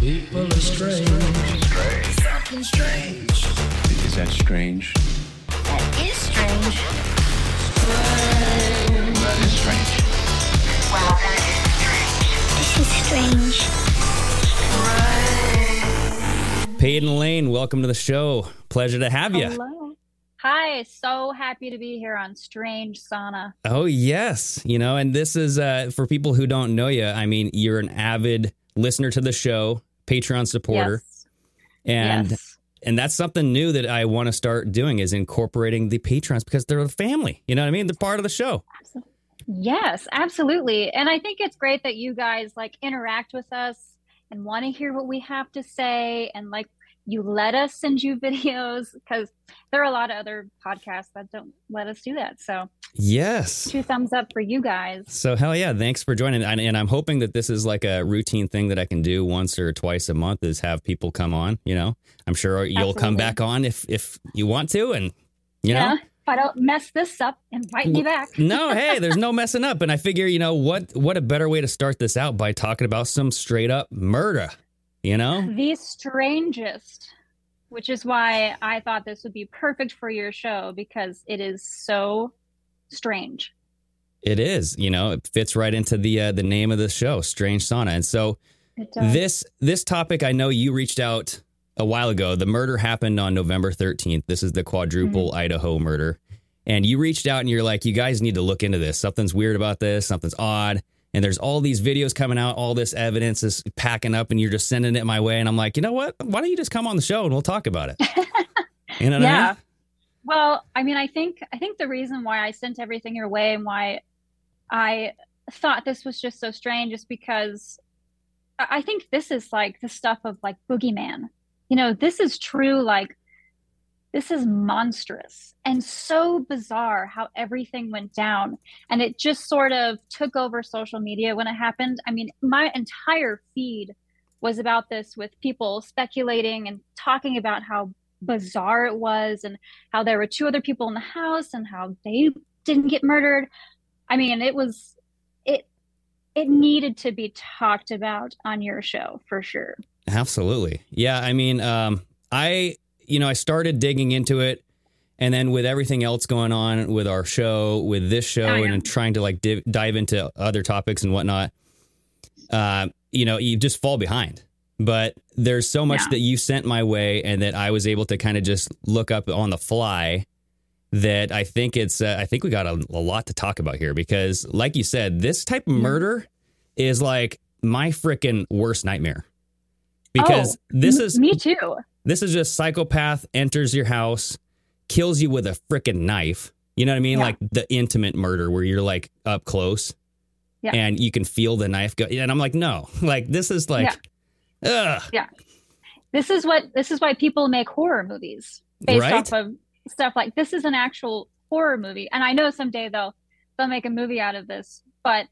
People are strange. Something strange. Is that strange? That is strange. That is strange. Wow, that is strange. This is strange. Paydin Layne, welcome to the show. Pleasure to have you. Hello. Hi, so happy to be here on Strange Sauna. Oh yes, you know, and this is uh, for people who don't know you. I mean, you're an avid listener to the show, Patreon supporter, Yes. and yes. and that's something new that I want to start doing is incorporating the patrons because they're a family. You know what I mean? They're part of the show. Yes, absolutely. And I think it's great that you guys like interact with us and want to hear what we have to say and like you let us send you videos because there are a lot of other podcasts that don't let us do that. So, Yes. two thumbs up for you guys. So hell yeah, thanks for joining. And, and I'm hoping that this is like a routine thing that I can do once or twice a month is have people come on. You know, I'm sure you'll come back on if if you want to, and you yeah. know. If I don't mess this up, and invite me back. no, hey, there's no messing up. And I figure, you know, what what a better way to start this out by talking about some straight up murder. You know? The strangest, which is why I thought this would be perfect for your show because it is so strange. It is, you know, it fits right into the uh, the name of the show, Strange Sauna. And so this this topic I know you reached out a while ago. The murder happened on November 13th. This is the quadruple Idaho murder. And you reached out and you're like, you guys need to look into this. Something's weird about this, something's odd. And there's all these videos coming out, all this evidence is packing up, and you're just sending it my way. And I'm like, you know what? Why don't you just come on the show and we'll talk about it? You know what I yeah. mean? Well, I mean, I think I think the reason why I sent everything your way and why I thought this was just so strange is because I think this is like the stuff of like boogeyman. You know, this is true like this is monstrous and so bizarre how everything went down and it just sort of took over social media when it happened. I mean, my entire feed was about this with people speculating and talking about how bizarre it was and how there were two other people in the house and how they didn't get murdered. I mean, it was it it needed to be talked about on your show for sure. Absolutely. Yeah. I mean, um, I, you know, I started digging into it. And then with everything else going on with our show, with this show, Oh, yeah. and trying to like div- dive into other topics and whatnot, uh, you know, you just fall behind. But there's so much Yeah. that you sent my way and that I was able to kind of just look up on the fly that I think it's, uh, I think we got a, a lot to talk about here because, like you said, this type of murder is like my freaking worst nightmare. Because Oh, this is me too. This is just psychopath enters your house, kills you with a freaking knife. You know what I mean? Yeah. Like the intimate murder where you're like up close Yeah. and you can feel the knife go. And I'm like, no, like this is like, ugh. Yeah. This is what this is why people make horror movies based Right? off of stuff like this is an actual horror movie. And I know someday they'll they'll make a movie out of this, but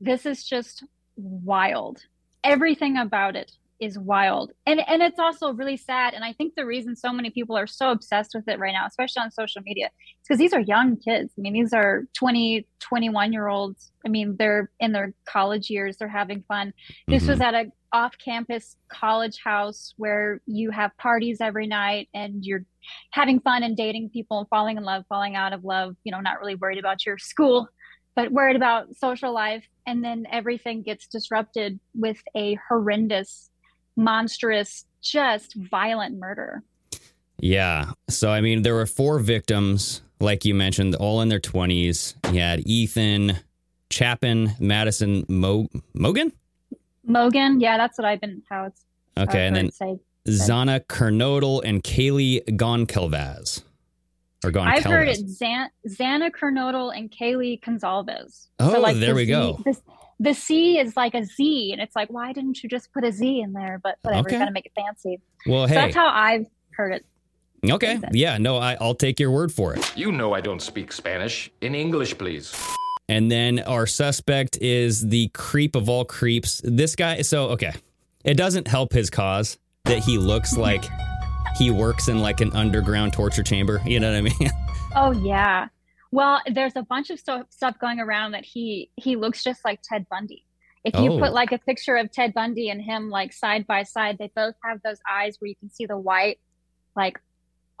this is just wild. Everything about it is wild. And and it's also really sad. And I think the reason so many people are so obsessed with it right now, especially on social media, is because these are young kids. I mean, these are 20, 21 year olds. I mean, they're in their college years, they're having fun. This was mm-hmm. at a off campus college house where you have parties every night and you're having fun and dating people and falling in love, falling out of love, you know, not really worried about your school, but worried about social life. And then everything gets disrupted with a horrendous, monstrous, just violent murder. Yeah. So, I mean, there were four victims, like you mentioned, all in their 20s. You had Ethan, Chapin, Madison, Mo- Mogen? Mogen, yeah, that's what I've been how it's Okay. And then say. Xana Kernodle and Kaylee Goncalves. Or Goncalves. I've heard it Zan- Xana Kernodle and Kaylee Gonzalez. Oh, like there the we Z- go. This, the C is like a Z, and it's like, why didn't you just put a Z in there? But whatever, Okay. gotta make it fancy. Well, So hey, that's how I've heard it. okay, yeah, no, I, I'll take your word for it. You know I don't speak Spanish. In English, please. And then our suspect is the creep of all creeps. This guy, so okay, it doesn't help his cause that he looks like he works in like an underground torture chamber. You know what I mean? Oh yeah. Well, there's a bunch of sto- stuff going around that he he looks just like Ted Bundy. If you Oh. put like a picture of Ted Bundy and him like side by side, they both have those eyes where you can see the white like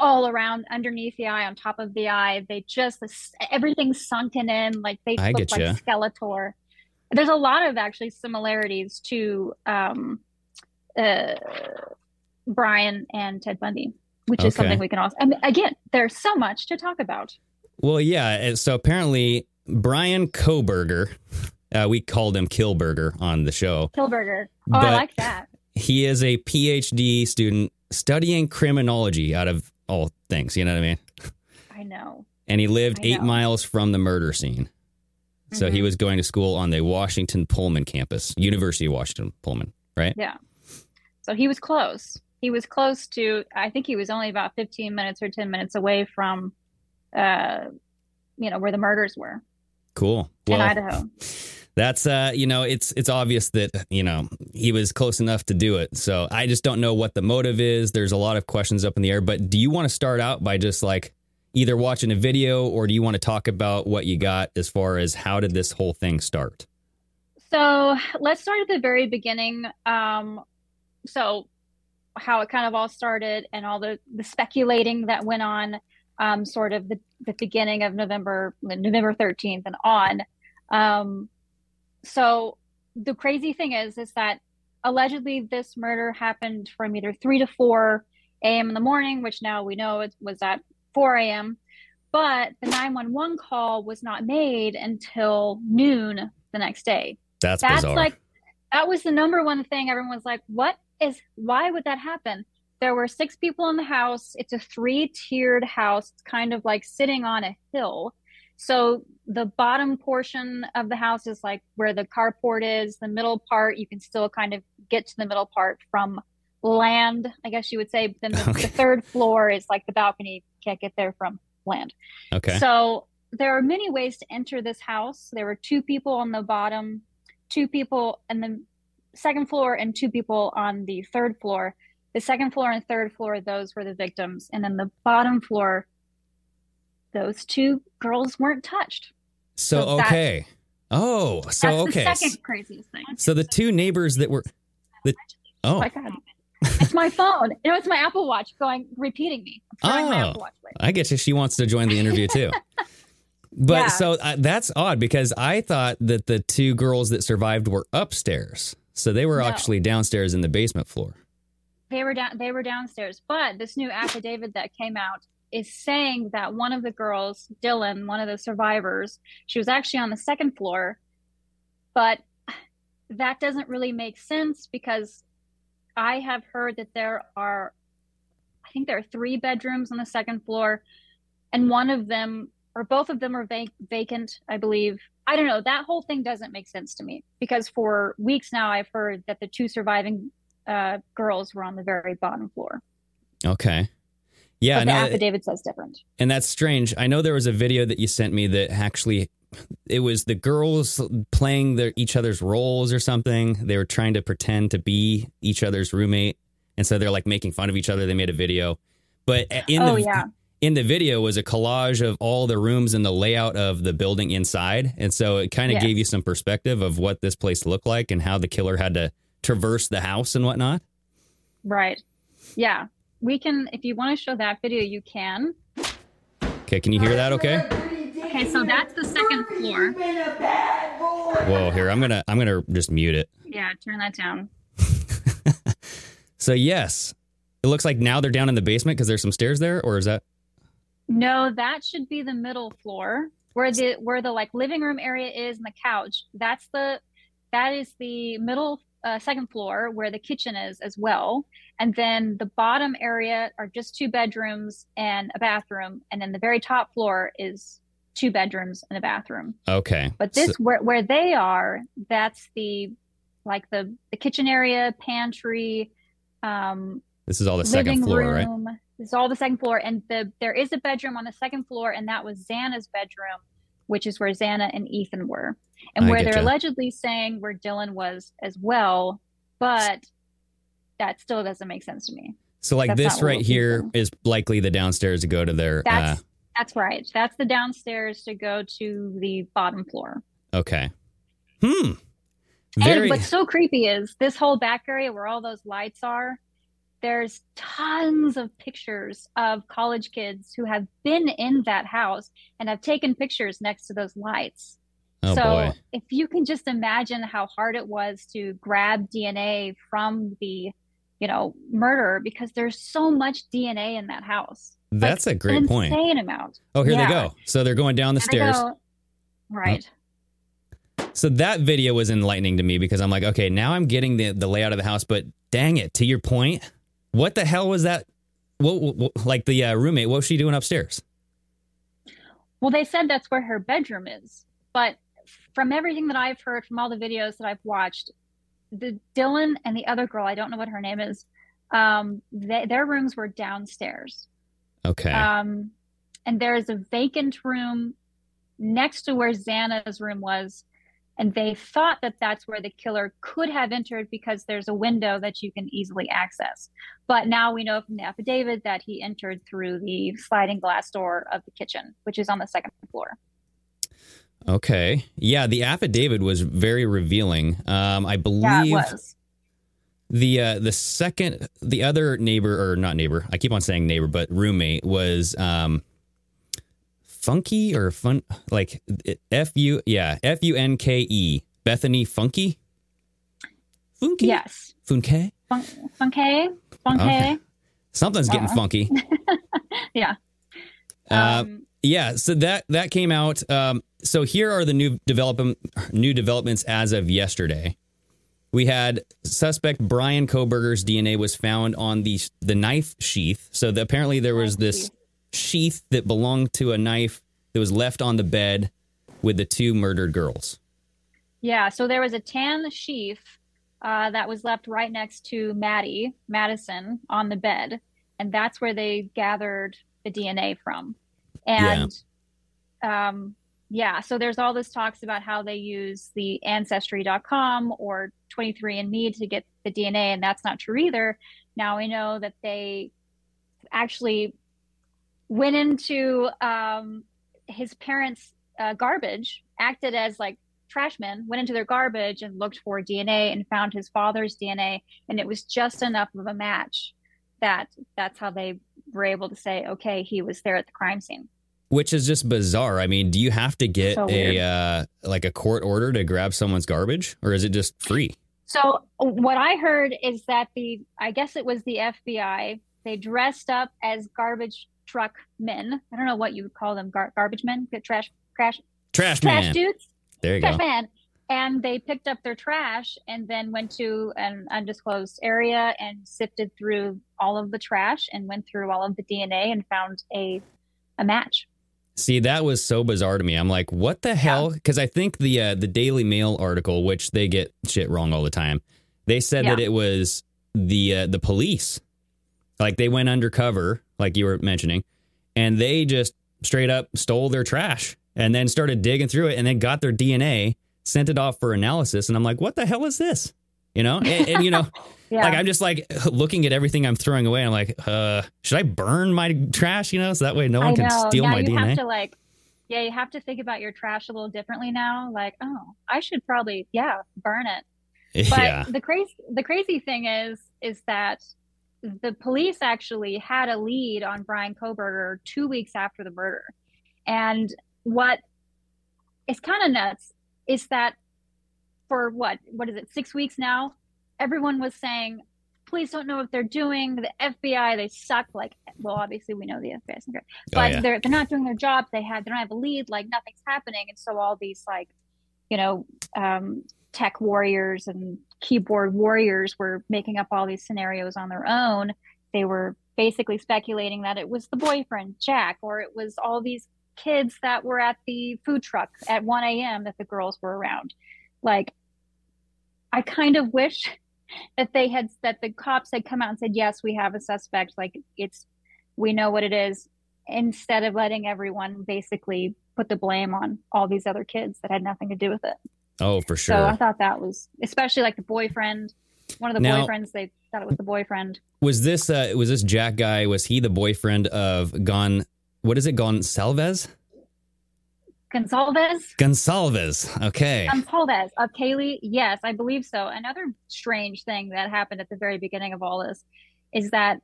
all around underneath the eye, on top of the eye. They just everything's sunken in, like they I look like. Skeletor. There's a lot of actually similarities to um, uh, Bryan and Ted Bundy, which is something we can also. I mean, again, there's so much to talk about. Well, yeah. So apparently, Bryan Kohberger, uh, we called him Killburger on the show. Kilberger. Oh, But- I like that. He is a PhD student studying criminology out of all things. You know what I mean? I know. and he lived eight. Mm-hmm. miles from the murder scene. So he was going to school on the Washington Pullman campus, University of Washington Pullman, right? Yeah. So he was close. He was close to. I think he was only about 15 minutes or 10 minutes away from, uh, you know, where the murders were Cool. in Idaho. that's uh, you know, it's it's obvious that you know he was close enough to do it. So I just don't know what the motive is. There's a lot of questions up in the air. But do you want to start out by just like either watching a video or do you want to talk about what you got as far as how did this whole thing start? So let's start at the very beginning. Um, so how it kind of all started and all the, the speculating that went on, um, sort of the, the beginning of November, November 13th and on. Um, so the crazy thing is, is that allegedly this murder happened from either 3 to 4 a.m. in the morning, which now we know it was at 4 a.m. But the 911 call was not made until noon the next day. That's, That's bizarre. like that was the number one thing everyone was like, what is why would that happen? There were six people in the house. It's a three-tiered house. It's kind of like sitting on a hill. So the bottom portion of the house is like where the carport is. The middle part, you can still kind of get to the middle part from land, I guess you would say. But then the, Okay. the third floor is like the balcony. You can't get there from land. okay. So there are many ways to enter this house. There were two people on the bottom, two people on the second floor, and two people on the third floor. The second floor and third floor, those were the victims. And then the bottom floor, those two girls weren't touched. so so okay. Oh, so That's okay. the second craziest thing. So the two neighbors that were the Oh oh my God. It's my phone. You know, it's my Apple Watch going, repeating me. Oh. Apple Watch. I get you. She wants to join the interview too. But Yeah. so uh, that's odd because I thought that the two girls that survived were upstairs. So they were No. actually downstairs in the basement floor. They were down they were downstairs. But this new affidavit that came out is saying that one of the girls dylan one of the survivors she was actually on the second floor. But that doesn't really make sense because i have heard that there are i think there are three bedrooms on the second floor and one of them or both of them are vac- vacant i believe. I don't know. That whole thing doesn't make sense to me because for weeks now i've heard that the two surviving uh, girls were on the very bottom floor. Okay. Yeah, but the no, affidavit says different. and that's strange. I know there was a video that you sent me that actually it was the girls playing their each other's roles or something. They were trying to pretend to be each other's roommate, and so they're like making fun of each other. They made a video, but in oh the yeah, in the video was a collage of all the rooms and the layout of the building inside. And so it kind of Yes. gave you some perspective of what this place looked like and how the killer had to traverse the house and whatnot. right. Yeah, we can. If you want to show that video, you can. Okay, can you hear that okay? Okay, so that's the second floor. Whoa, here, I'm gonna I'm gonna just mute it. Yeah, turn that down. So yes, it looks like now they're down in the basement because there's some stairs there, or is that No, that should be the middle floor where the where the like living room area is and the couch. That's the that is the middle uh, second floor where the kitchen is as well. And then the bottom area are just two bedrooms and a bathroom, and then the very top floor is two bedrooms and a bathroom. Okay. But this So- where where they are, that's the like the the kitchen area, pantry, um, this is all the second floor, right? room. This is all the second floor, and the there is a bedroom on the second floor, and that was Xana's bedroom, which is where Xana and Ethan were, and I where they're getcha. allegedly saying where Dylan was as well, but that still doesn't make sense to me. So like That's this right here thinking. is likely the downstairs to go to their. That's Uh, that's right. That's the downstairs to go to the bottom floor. okay. Hmm. Very. And what's so creepy is this whole back area where all those lights are. There's tons of pictures of college kids who have been in that house and have taken pictures next to those lights. Oh so boy. if you can just imagine how hard it was to grab DNA from the, you know, murder because there's so much DNA in that house. That's a great point. Insane amount. Oh, here they go. So they're going down the stairs. Right. So that video was enlightening to me because I'm like, okay, now I'm getting the the layout of the house, but dang it, to your point, what the hell was that? What, what- what- like the uh, roommate? What was she doing upstairs? Well, they said that's where her bedroom is, but from everything that I've heard from all the videos that I've watched, the Dylan and the other girl, I don't know what her name is, um, they, their rooms were downstairs. Okay. Um, and there is a vacant room next to where Xana's room was. And they thought that that's where the killer could have entered because there's a window that you can easily access. But now we know from the affidavit that he entered through the sliding glass door of the kitchen, which is on the second floor. Okay. Yeah, the affidavit was very revealing. Um, I Yeah, it believe was. the uh, the second the other neighbor or not neighbor, I keep on saying neighbor, but roommate was um, funky or fun like F U yeah F U N K E Bethany Funky. Funky. Yes. Funky? Fun- Funke. Funke. Okay. Something's getting funky. Yeah. Uh, Um, yeah, so that that came out. Um, so here are the new development new developments as of yesterday. We had suspect Bryan Kohberger's DNA was found on the the knife sheath. So the, apparently there was this sheath. sheath that belonged to a knife that was left on the bed with the two murdered girls. Yeah, so there was a tan sheath uh, that was left right next to Maddie Madison on the bed, and that's where they gathered the DNA from. And um, yeah, so there's all this talks about how they use the Ancestry.com or 23andMe to get the DNA, and that's not true either. Now we know that they actually went into um, his parents' uh, garbage, acted as like trash men, went into their garbage and looked for DNA and found his father's DNA, and it was just enough of a match that that's how they were able to say, okay, he was there at the crime scene. Which is just bizarre. I mean, do you have to get So a uh, like a court order to grab someone's garbage, or is it just free? So what I heard is that the I guess it was the FBI. They dressed up as garbage truck men. I don't know what you would call them, gar- garbage men, trash, crash, Trash trash man. dudes. There you trash go. man. And they picked up their trash and then went to an undisclosed area and sifted through all of the trash and went through all of the DNA and found a a match. See, that was so bizarre to me. I'm like, what the hell? Because I think the uh, the Daily Mail article, which they get shit wrong all the time, they said that it was the uh, the police, like they went undercover, like you were mentioning, and they just straight up stole their trash and then started digging through it and then got their DNA, sent it off for analysis, and I'm like, what the hell is this? You know, and, and you know, Yeah. like I'm just like looking at everything I'm throwing away. I'm like, uh, should I burn my trash? You know, so that way no one can steal now my you DNA. have to like yeah, you have to think about your trash a little differently now. Like, oh, I should probably yeah, burn it. But yeah. the crazy the crazy thing is is that the police actually had a lead on Bryan Kohberger two weeks after the murder. And what is kind of nuts is that for what what is it, six weeks now, everyone was saying, police don't know what they're doing. The FBI, they suck. Like, well, obviously we know the FBI isn't great, Oh, but yeah. they're they're not doing their job. They had they don't have a lead. Like nothing's happening, and so all these like, you know, um, tech warriors and keyboard warriors were making up all these scenarios on their own. They were basically speculating that it was the boyfriend Jack, or it was all these kids that were at the food truck at 1 a.m. that the girls were around. Like, I kind of wish that they had that the cops had come out and said, "Yes, we have a suspect. Like, it's we know what it is," instead of letting everyone basically put the blame on all these other kids that had nothing to do with it. Oh, for sure. So I thought that was especially like the boyfriend, one of the Now- boyfriends. They thought it was the boyfriend. was this uh was this Jack guy? Was he the boyfriend of Gon? What is it? Goncalves? Goncalves. Goncalves. Okay. Goncalves of Kaylee. Yes, I believe so. Another strange thing that happened at the very beginning of all this is that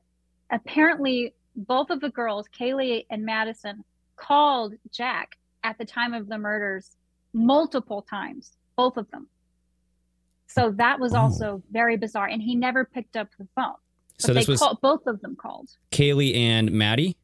apparently both of the girls, Kaylee and Madison, called Jack at the time of the murders multiple times, both of them. So that was Oh. also very bizarre, and he never picked up the phone. But So this they was called, both of them called. Kaylee and Maddie.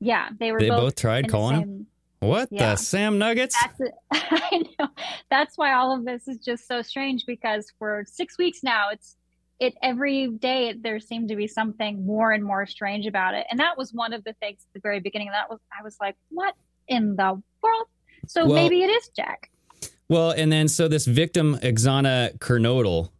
Yeah, they were They both, both tried calling him? What Yeah. the Sam Nuggets? That's. I know. That's why all of this is just so strange because for six weeks now, it's it every day there seemed to be something more and more strange about it, and that was one of the things at the very beginning. That was I was like, what in the world? So Well- maybe it is Jack. Well, and then so this victim, Exana Kernodle,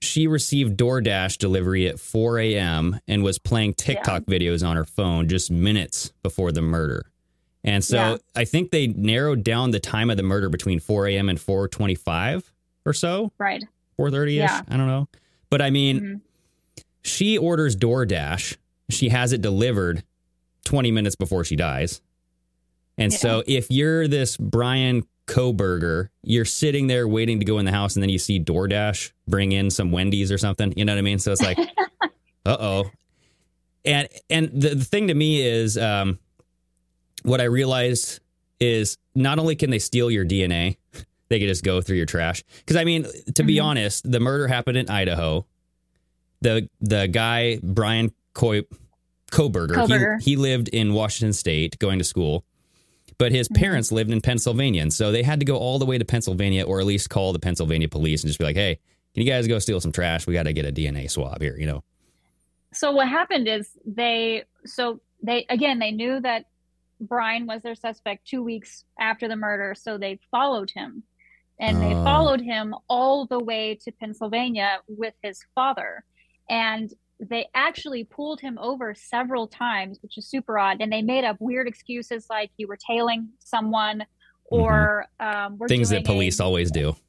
she received DoorDash delivery at 4 a.m. and was playing TikTok videos on her phone just minutes before the murder. And so Yeah. I think they narrowed down the time of the murder between 4 a.m. and 4:25 or so, Right. 4:30 ish. Yeah. I don't know, but I mean, Mhm. she orders DoorDash. She has it delivered 20 minutes before she dies. And Yeah. so if you're this Bryan Kohberger, you're sitting there waiting to go in the house and then you see DoorDash bring in some Wendy's or something. You know what I mean? So it's like, uh oh. And and the, the thing to me is um, what I realized is not only can they steal your DNA, they can just go through your trash. Because I mean, to be Mhm. honest, the murder happened in Idaho. The the guy Bryan Coy, Kohberger. He, he lived in Washington State going to school, but his Mhm. parents lived in Pennsylvania, and so they had to go all the way to Pennsylvania, or at least call the Pennsylvania police and just be like, "Hey, can you guys go steal some trash? We got to get a DNA swab here." You know? So what happened is they so they again they knew that Bryan was their suspect two weeks after the murder, so they followed him. And they Oh. followed him all the way to Pennsylvania with his father. And they actually pulled him over several times, which is super odd. And they made up weird excuses like you were tailing someone or um, we're Mm-hmm. Things that doing a- police always do.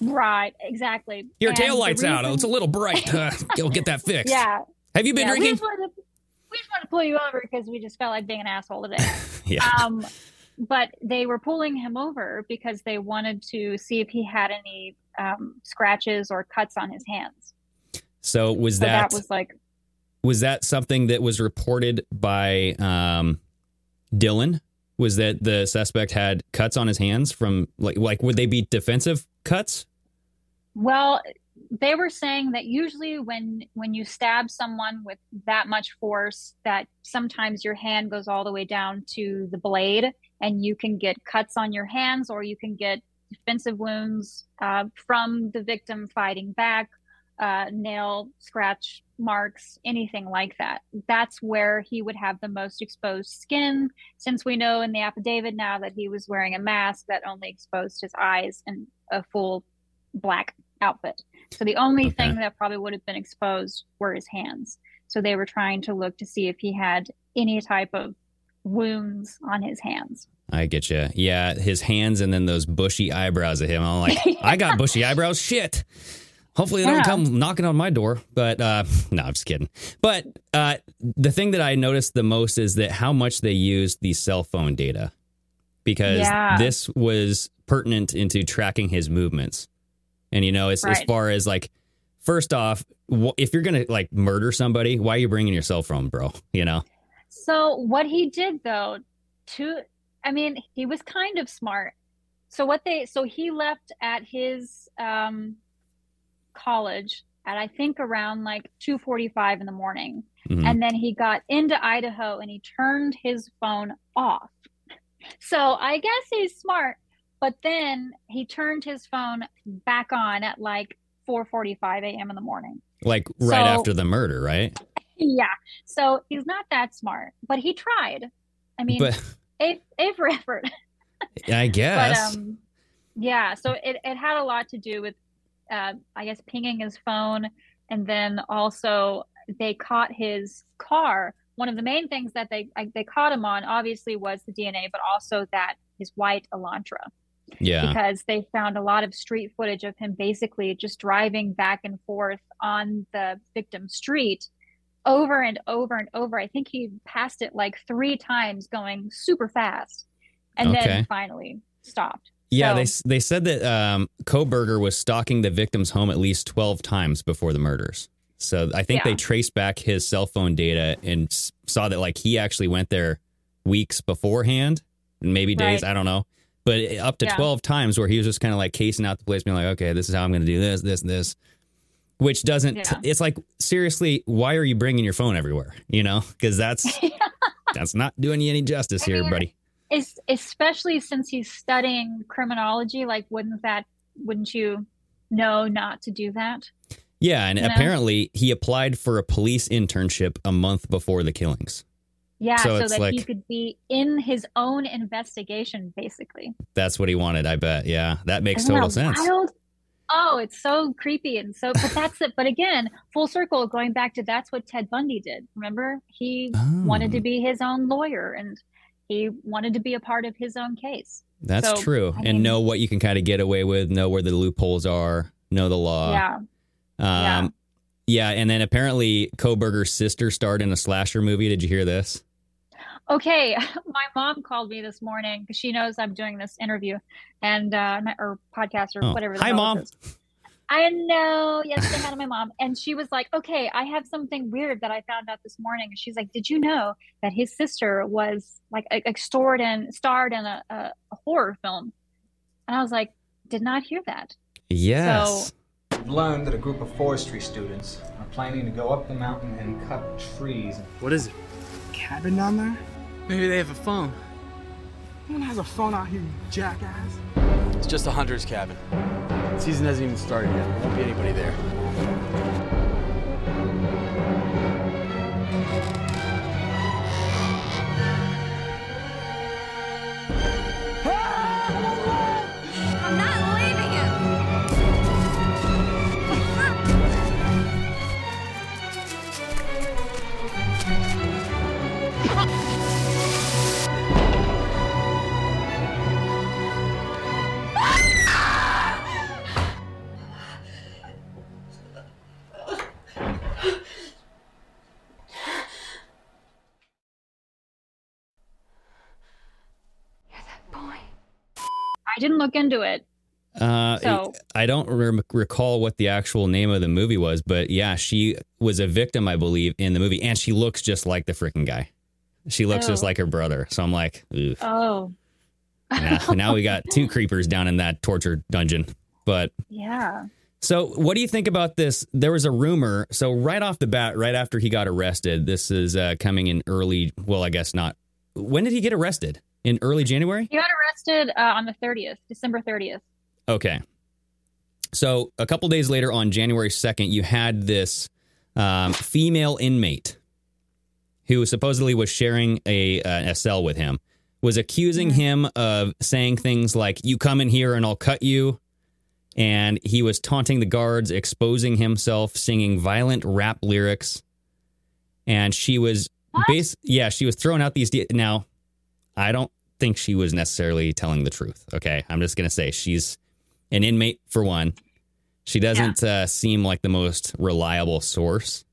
Right, exactly. Your And tail lights out. reason- It's a little bright. Uh, you'll get that fixed. Yeah, Have you been yeah, drinking? Just, wanted to, we just want to pull you over because we just felt like being an asshole today. Yeah. um, but they were pulling him over because they wanted to see if he had any um, scratches or cuts on his hands. So was So that, that was like, was that something that was reported by um, Dylan? Was that the suspect had cuts on his hands from like like would they be defensive cuts? well, they were saying that usually when when you stab someone with that much force, that sometimes your hand goes all the way down to the blade, and you can get cuts on your hands, or you can get defensive wounds uh, from the victim fighting back, uh, nail scratch marks, anything like that. That's where he would have the most exposed skin, since we know in the affidavit now that he was wearing a mask that only exposed his eyes and a full black outfit. So the only Okay. thing that probably would have been exposed were his hands. So they were trying to look to see if he had any type of wounds on his hands. I get you. Yeah, his hands and then those bushy eyebrows of him. I'm like, I got bushy eyebrows. Shit. Hopefully they Yeah. don't come knocking on my door. But uh, no, I'm just kidding. But uh, the thing that I noticed the most is that how much they used the cell phone data because Yeah. this was pertinent into tracking his movements. And you know, as Right. far as like, first off, if you're gonna like murder somebody, why are you bringing your cell phone, bro? You know. So what he did though, to I mean, he was kind of smart. So what they so he left at his um college at I think around like 2:45 in the morning. Mhm. And then he got into Idaho and he turned his phone off. So I guess he's smart, but then he turned his phone back on at like 4:45 a.m. in the morning. Like right So- after the murder, right? Yeah. So he's not that smart, but he tried. I mean, But A, A for effort. I guess. But um, yeah, so it, it had a lot to do with, uh, I guess, pinging his phone, and then also they caught his car. One of the main things that they they caught him on, obviously, was the DNA, but also that his white Elantra, yeah. because they found a lot of street footage of him basically just driving back and forth on the victim street over and over and over. I think he passed it like three times, going super fast, and Okay. then finally stopped. Yeah, So- they they said that um, Kohberger was stalking the victim's home at least twelve times before the murders. So I think they traced back his cell phone data and saw that like he actually went there weeks beforehand, maybe days, Right. I don't know, but up to Yeah. twelve times where he was just kind of like casing out the place, being like, okay, this is how I'm going to do this, this, and this. Which doesn't. Yeah. It's like seriously, why are you bringing your phone everywhere? You know, because that's that's not doing you any justice I here, mean, buddy. Es- especially since he's studying criminology like wouldn't that wouldn't you know not to do that Yeah, and you know? apparently he applied for a police internship a month before the killings. Yeah So so, that he could be in his own investigation basically That's what he wanted, I bet. Yeah, that makes Isn't total that sense. wild? oh it's so creepy and so but that's it but again full circle going back to that's what ted bundy did remember he wanted Oh. to be his own lawyer and he wanted to be a part of his own case That's So, true. I and mean- know what you can kind of get away with, know where the loopholes are, know the law. yeah yeah. Um, yeah, and then apparently Kohberger's sister starred in a slasher movie. Did you hear this? Okay, my mom called me this morning because she knows I'm doing this interview and uh, or podcast or Oh, whatever. the hi, hell Mom. I know. Yes, they had my mom, and she was like, "Okay, I have something weird that I found out this morning." And she's like, "Did you know that his sister was like a- a- starred in starred in a, a, a horror film?" And I was like, "Did not hear that." Yes. I've learned that a group of forestry students are planning to go up the mountain and cut trees. What is it? Cabin down there? Maybe they have a phone. No one has a phone out here, you jackass. It's just a hunter's cabin. Season hasn't even started yet. There won't be anybody there. Didn't look into it. Uh, So- I don't re- recall what the actual name of the movie was, but yeah, she was a victim, I believe, in the movie, and she looks just like the freaking guy. She looks just Oh. like her brother. So I'm like, Oof. Oh, now, now we got two creepers down in that torture dungeon. But yeah. so, what do you think about this? There was a rumor. So, right off the bat, right after he got arrested, this is uh, coming in early. Well, I guess not. When did he get arrested? In early January? He got arrested uh, on the 30th, December 30th. Okay. So, a couple days later, on January 2nd, you had this um, female inmate who supposedly was sharing a, uh, a cell with him, was accusing him of saying things like, You come in here and I'll cut you. And he was taunting the guards, exposing himself, singing violent rap lyrics. And she was base yeah, she was throwing out these de- now I don't think she was necessarily telling the truth. Okay. I'm just going to say she's an inmate for one. She doesn't uh, seem like the most reliable source.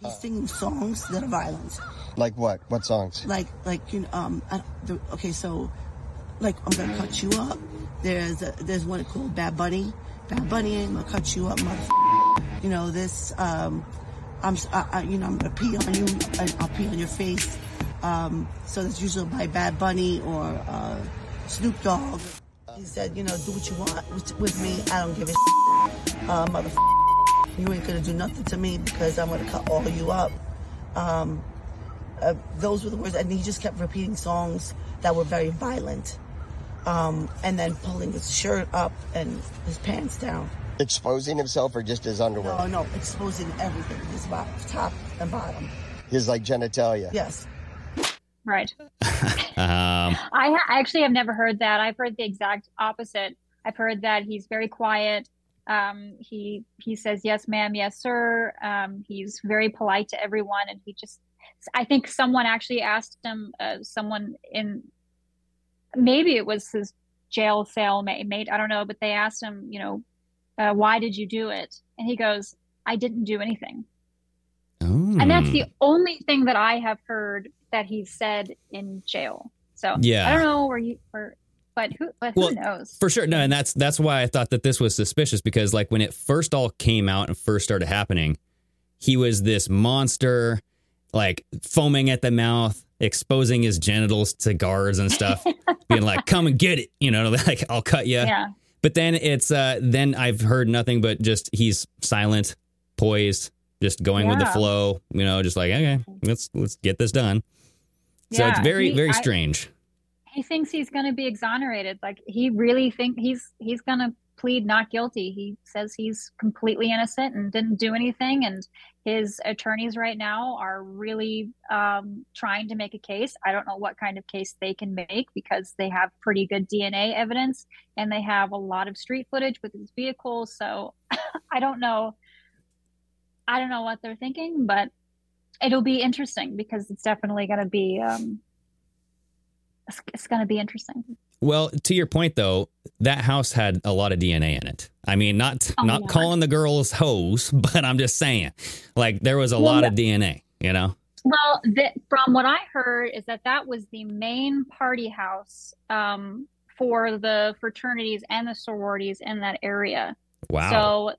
He's singing songs that are violent. Like what? What songs? Like, like you know, um, I, the, okay, so, like, I'm gonna cut you up. There's a, there's one called Bad Bunny. Bad Bunny, I'm gonna cut you up, mother. You know this. Um, I'm, s- I, I- you know, I'm gonna pee on you. And I'll pee on your face. Um, so it's usually by Bad Bunny or uh, Snoop Dogg. He said, you know, do what you want with, with me. I don't give a uh, mother. You ain't gonna do nothing to me because I'm gonna cut all of you up. Um, uh, those were the words, and he just kept repeating songs that were very violent, um, and then pulling his shirt up and his pants down. Exposing himself or just his underwear? No, no, exposing everything, his top and bottom. His like genitalia. Yes. Right. Um, I, ha- I actually have never heard that. I've heard the exact opposite. I've heard that he's very quiet. Um, he he says yes, ma'am, yes, sir. Um, he's very polite to everyone, and he just. I think someone actually asked him. Uh, someone in maybe it was his jail cell mate. I don't know, but they asked him, you know, uh, why did you do it? And he goes, I didn't do anything. And that's the only thing that I have heard that he said in jail. So Yeah. I don't know where you, where, but who, but who Well, knows? For sure. No, and that's that's why I thought that this was suspicious because like when it first all came out and first started happening, he was this monster, like foaming at the mouth, exposing his genitals to guards and stuff, being like, "Come and get it," you know, like I'll cut you. Yeah. But then it's uh then I've heard nothing but just he's silent, poised, just going with the flow, you know, just like, okay, let's let's get this done. So it's very he- very I- strange. He thinks he's going to be exonerated. Like he really think he's he's going to plead not guilty. He says he's completely innocent and didn't do anything. And his attorneys right now are really um, trying to make a case. I don't know what kind of case they can make because they have pretty good DNA evidence and they have a lot of street footage with his vehicle. So I don't know. I don't know what they're thinking, but it'll be interesting because it's definitely going to be um, it's, it's going to be interesting. Well, to your point though, that house had a lot of DNA in it. I mean, not Oh, not yeah. calling the girls hoes, but I'm just saying, like there was a Well, lot of DNA. You know? Well, the, from what I heard is that that was the main party house um, for the fraternities and the sororities in that area. Wow. So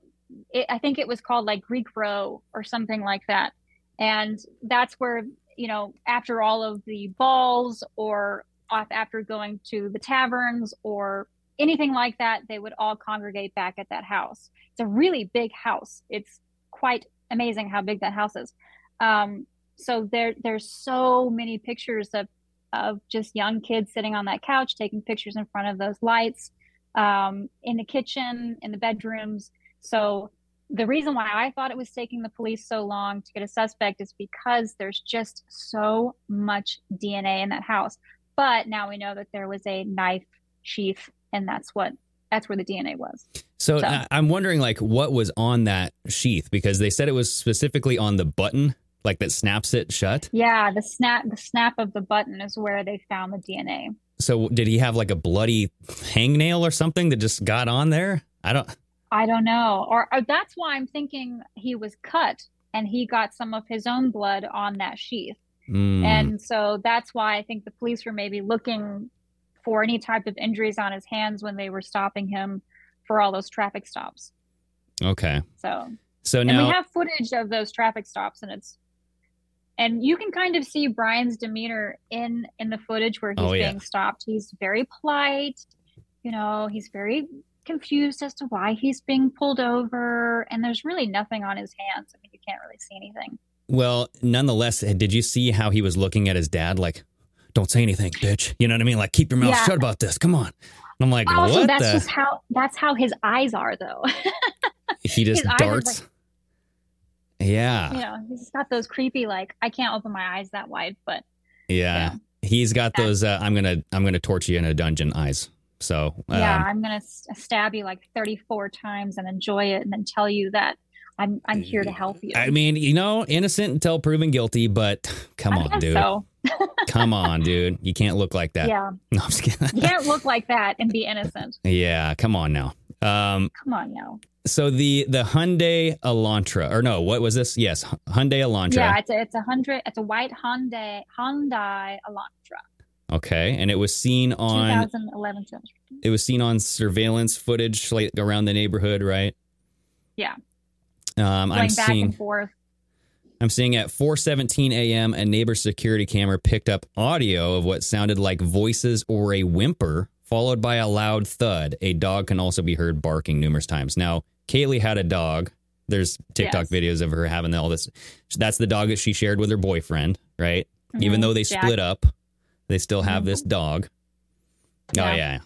it, I think it was called like Greek Row or something like that. And that's where, you know, after all of the balls or off after going to the taverns or anything like that, they would all congregate back at that house. It's a really big house. It's quite amazing how big that house is. Um, so there, there's so many pictures of, of just young kids sitting on that couch, taking pictures in front of those lights, um, in the kitchen, in the bedrooms. So the reason why I thought it was taking the police so long to get a suspect is because there's just so much DNA in that house. But now we know that there was a knife sheath, and that's what that's where the DNA was. So, So- I- I'm wondering, like, what was on that sheath because they said it was specifically on the button, like that snaps it shut. Yeah, the snap the snap of the button is where they found the DNA. So, did he have like a bloody hangnail or something that just got on there? I don't. I don't know. Or, or that's why I'm thinking he was cut and he got some of his own blood on that sheath. Mm, And so that's why I think the police were maybe looking for any type of injuries on his hands when they were stopping him for all those traffic stops. okay. So, So and now, we have footage of those traffic stops and it's and you can kind of see Bryan's demeanor in in the footage where he's Oh, yeah. being stopped. He's very polite, you know, he's very confused as to why he's being pulled over and there's really nothing on his hands. I mean, you can't really see anything. well, nonetheless, did you see how he was looking at his dad? Like, don't say anything, bitch. You know what I mean? Like, keep your mouth Yeah. shut about this. Come on. And I'm like, also, what that's the? just how that's how his eyes are though. he just his darts. yeah. you know, he's got those creepy like I can't open my eyes that wide, but Yeah. He's got those uh, I'm going to I'm going to torture you in a dungeon eyes. So, um, yeah, I'm gonna stab you like 34 times and enjoy it, and then tell you that I'm I'm here to help you. I mean, you know, innocent until proven guilty, but come I on, dude. so. come on, dude. You can't look like that. Yeah. No, I'm just kidding. You can't look like that and be innocent. yeah, come on now. Um, Come on now. so the the Hyundai Elantra, or no, what was this? Yes, Hyundai Elantra. Yeah, it's a it's a hundred. It's a white Hyundai Hyundai Elantra, okay, and it was seen on 2011. it was seen on surveillance footage like around the neighborhood, right? Yeah, Um, I'm back seeing and forth. I'm seeing at 4:17 a.m. a neighbor security camera picked up audio of what sounded like voices or a whimper, followed by a loud thud. A dog can also be heard barking numerous times. Now, Kaylee had a dog. There's TikTok Yes. videos of her having all this. That's the dog that she shared with her boyfriend, right? Even Mhm, though they Jack. split up, they still have this Mm-hmm. dog. Yeah. Oh yeah.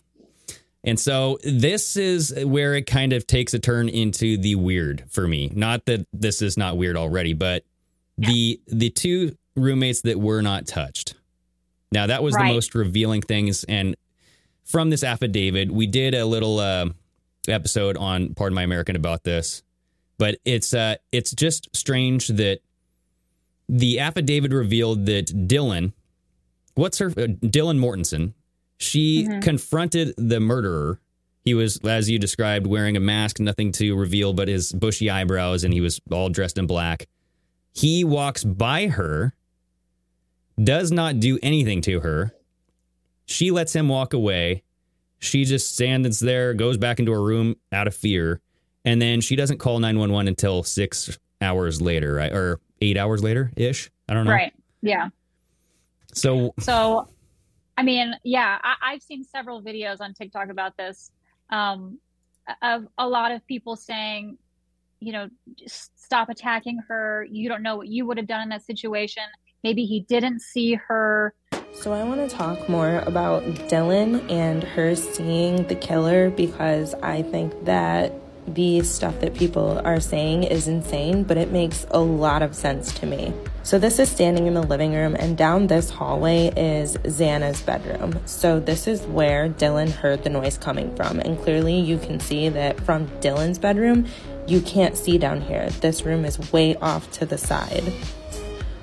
And so this is where it kind of takes a turn into the weird for me. Not that this is not weird already, but the the two roommates that were not touched. Now that was Right. the most revealing things, and from this affidavit, we did a little uh, episode on Pardon My American about this, but it's uh, it's just strange that the affidavit revealed that Dylan, what's her uh, Dylan Mortensen, she Mhm. confronted the murderer. He was, as you described, wearing a mask, nothing to reveal but his bushy eyebrows, and he was all dressed in black. He walks by her, does not do anything to her. She lets him walk away. She just stands there, goes back into her room out of fear, and then she doesn't call 911 until six hours later, right? Or eight hours later ish. I don't know. Right. Yeah. So, So, I mean, yeah, I, I've seen several videos on TikTok about this um, of a lot of people saying, you know, just stop attacking her. You don't know what you would have done in that situation. Maybe he didn't see her. So I want to talk more about Dylan and her seeing the killer because I think that the stuff that people are saying is insane, but it makes a lot of sense to me. So this is standing in the living room, and down this hallway is Xana's bedroom. So this is where Dylan heard the noise coming from, and clearly you can see that from Dylan's bedroom, you can't see down here. This room is way off to the side.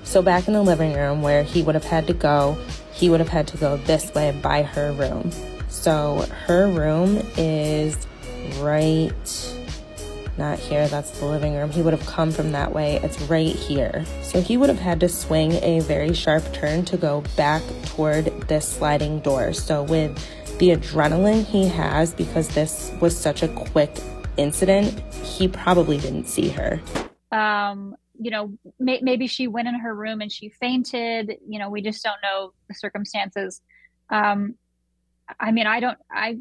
So back in the living room where he would have had to go, he would have had to go this way by her room. So her room is right not here, that's the living room. He would have come from that way. It's right here. So he would have had to swing a very sharp turn to go back toward this sliding door. So with the adrenaline he has because this was such a quick incident, he probably didn't see her. Um, you know, may, maybe she went in her room and she fainted. You know, we just don't know the circumstances. Um, I mean, I don't, I,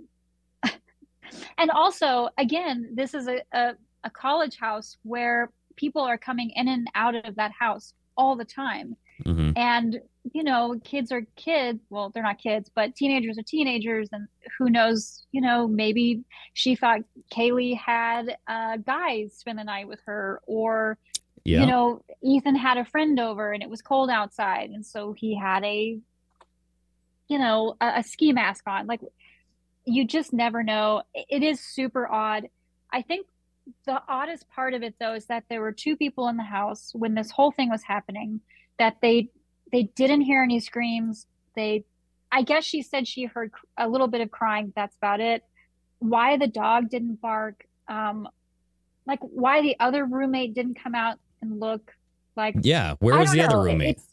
and also, again, this is a, a, a college house where people are coming in and out of that house all the time. Mm-hmm. And, you know, kids are kids. Well, they're not kids, but teenagers are teenagers. And who knows, you know, maybe she thought Kaylee had uh, guys spend the night with her, or, Yeah. you know, Ethan had a friend over and it was cold outside. And so he had a, you know, a, a ski mask on. Like, you just never know. It- is super odd. I think the oddest part of it though is that there were two people in the house when this whole thing was happening that they they didn't hear any screams they i guess she said she heard a little bit of crying that's about it why the dog didn't bark um like why the other roommate didn't come out and look like yeah. Where was the other know. It- roommate? it's-